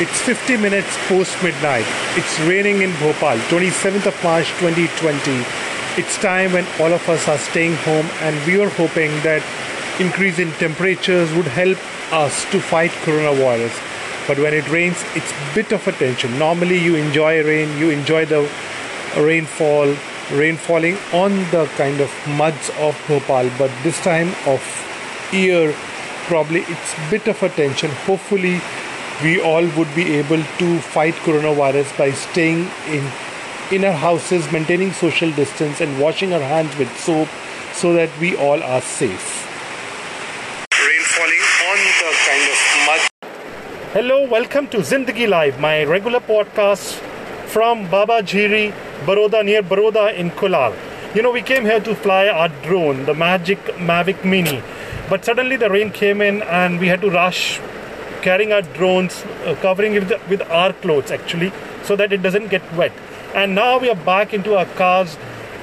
It's 50 minutes post midnight. It's raining in Bhopal, 27th of March 2020. It's time when all of us are staying home, and we are hoping that increase in temperatures would help us to fight coronavirus. But when it rains, it's bit of a tension. Normally, you enjoy rain, you enjoy the rainfall, rain falling on the kind of muds of Bhopal, but this time of year, probably it's bit of a tension. Hopefully, we all would be able to fight coronavirus by staying in in our houses, maintaining social distance, and washing our hands with soap so that we all are safe. Rain falling on the kind of mud. Hello, welcome to Zindagi Live, my regular podcast from Baba Jiri, Baroda, near Baroda in Kolar. You know, we came here to fly our drone, the Magic Mavic Mini, but suddenly the rain came in and we had to rush carrying our drones, uh, covering it with, with our clothes actually, so that it doesn't get wet. And now we are back into our cars.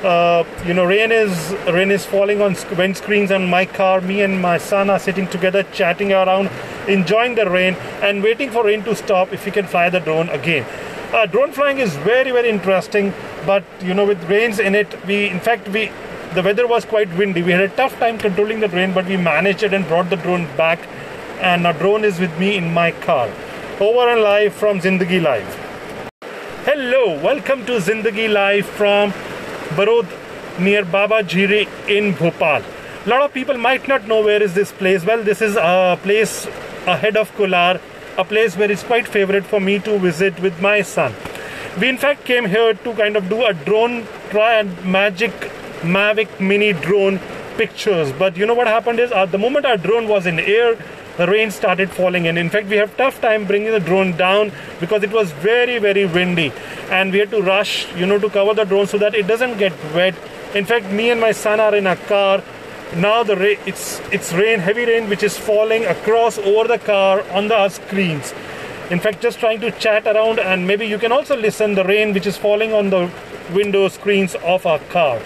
Uh, you know, rain is rain is falling on windscreens on my car. Me and my son are sitting together, chatting around, enjoying the rain, and waiting for rain to stop if we can fly the drone again. Uh, drone flying is very very interesting, but you know, with rains in it, we in fact we the weather was quite windy. We had a tough time controlling the rain, but we managed it and brought the drone back and a drone is with me in my car. Over and live from Zindagi Live. Hello, welcome to Zindagi Live from Barod near Baba Jiri in Bhopal. A lot of people might not know where is this place. Well, this is a place ahead of Kolar, a place where it's quite favorite for me to visit with my son. We in fact came here to kind of do a drone try and magic Mavic mini drone pictures. But you know what happened is at the moment our drone was in air, the rain started falling in. In fact, we have tough time bringing the drone down because it was very very windy, and we had to rush, you know, to cover the drone so that it doesn't get wet. In fact, me and my son are in a car. Now the rain, it's it's rain, heavy rain, which is falling across over the car on the screens. In fact, just trying to chat around, and maybe you can also listen the rain which is falling on the window screens of our car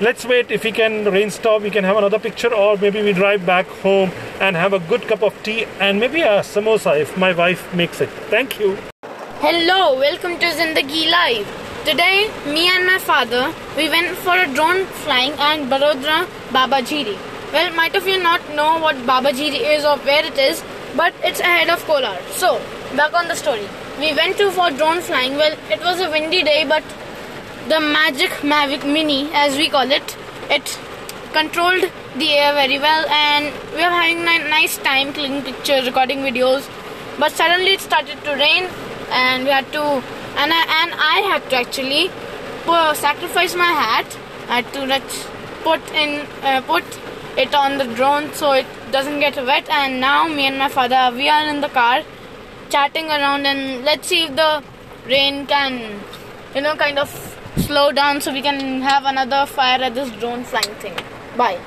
let's wait. If we can rain stop we can have another picture or maybe we drive back home and have a good cup of tea and maybe a samosa if my wife makes it. Thank you. Hello welcome to zindagi live. Today me and my father we went for a drone flying and barodra baba jhiri well might of you not know what baba jhiri is or where it is but it's ahead of kolar. So back on the story. We went to for drone flying. Well it was a windy day but the Magic Mavic Mini, as we call it, it controlled the air very well, and we were having a nice time clicking pictures, recording videos. But suddenly it started to rain, and we had to, and I, and I had to actually sacrifice my hat. I had to put in uh, put it on the drone so it doesn't get wet. And now me and my father we are in the car, chatting around, and let's see if the rain can, you know, kind of slow down so we can have another fire at this drone flying thing. Bye.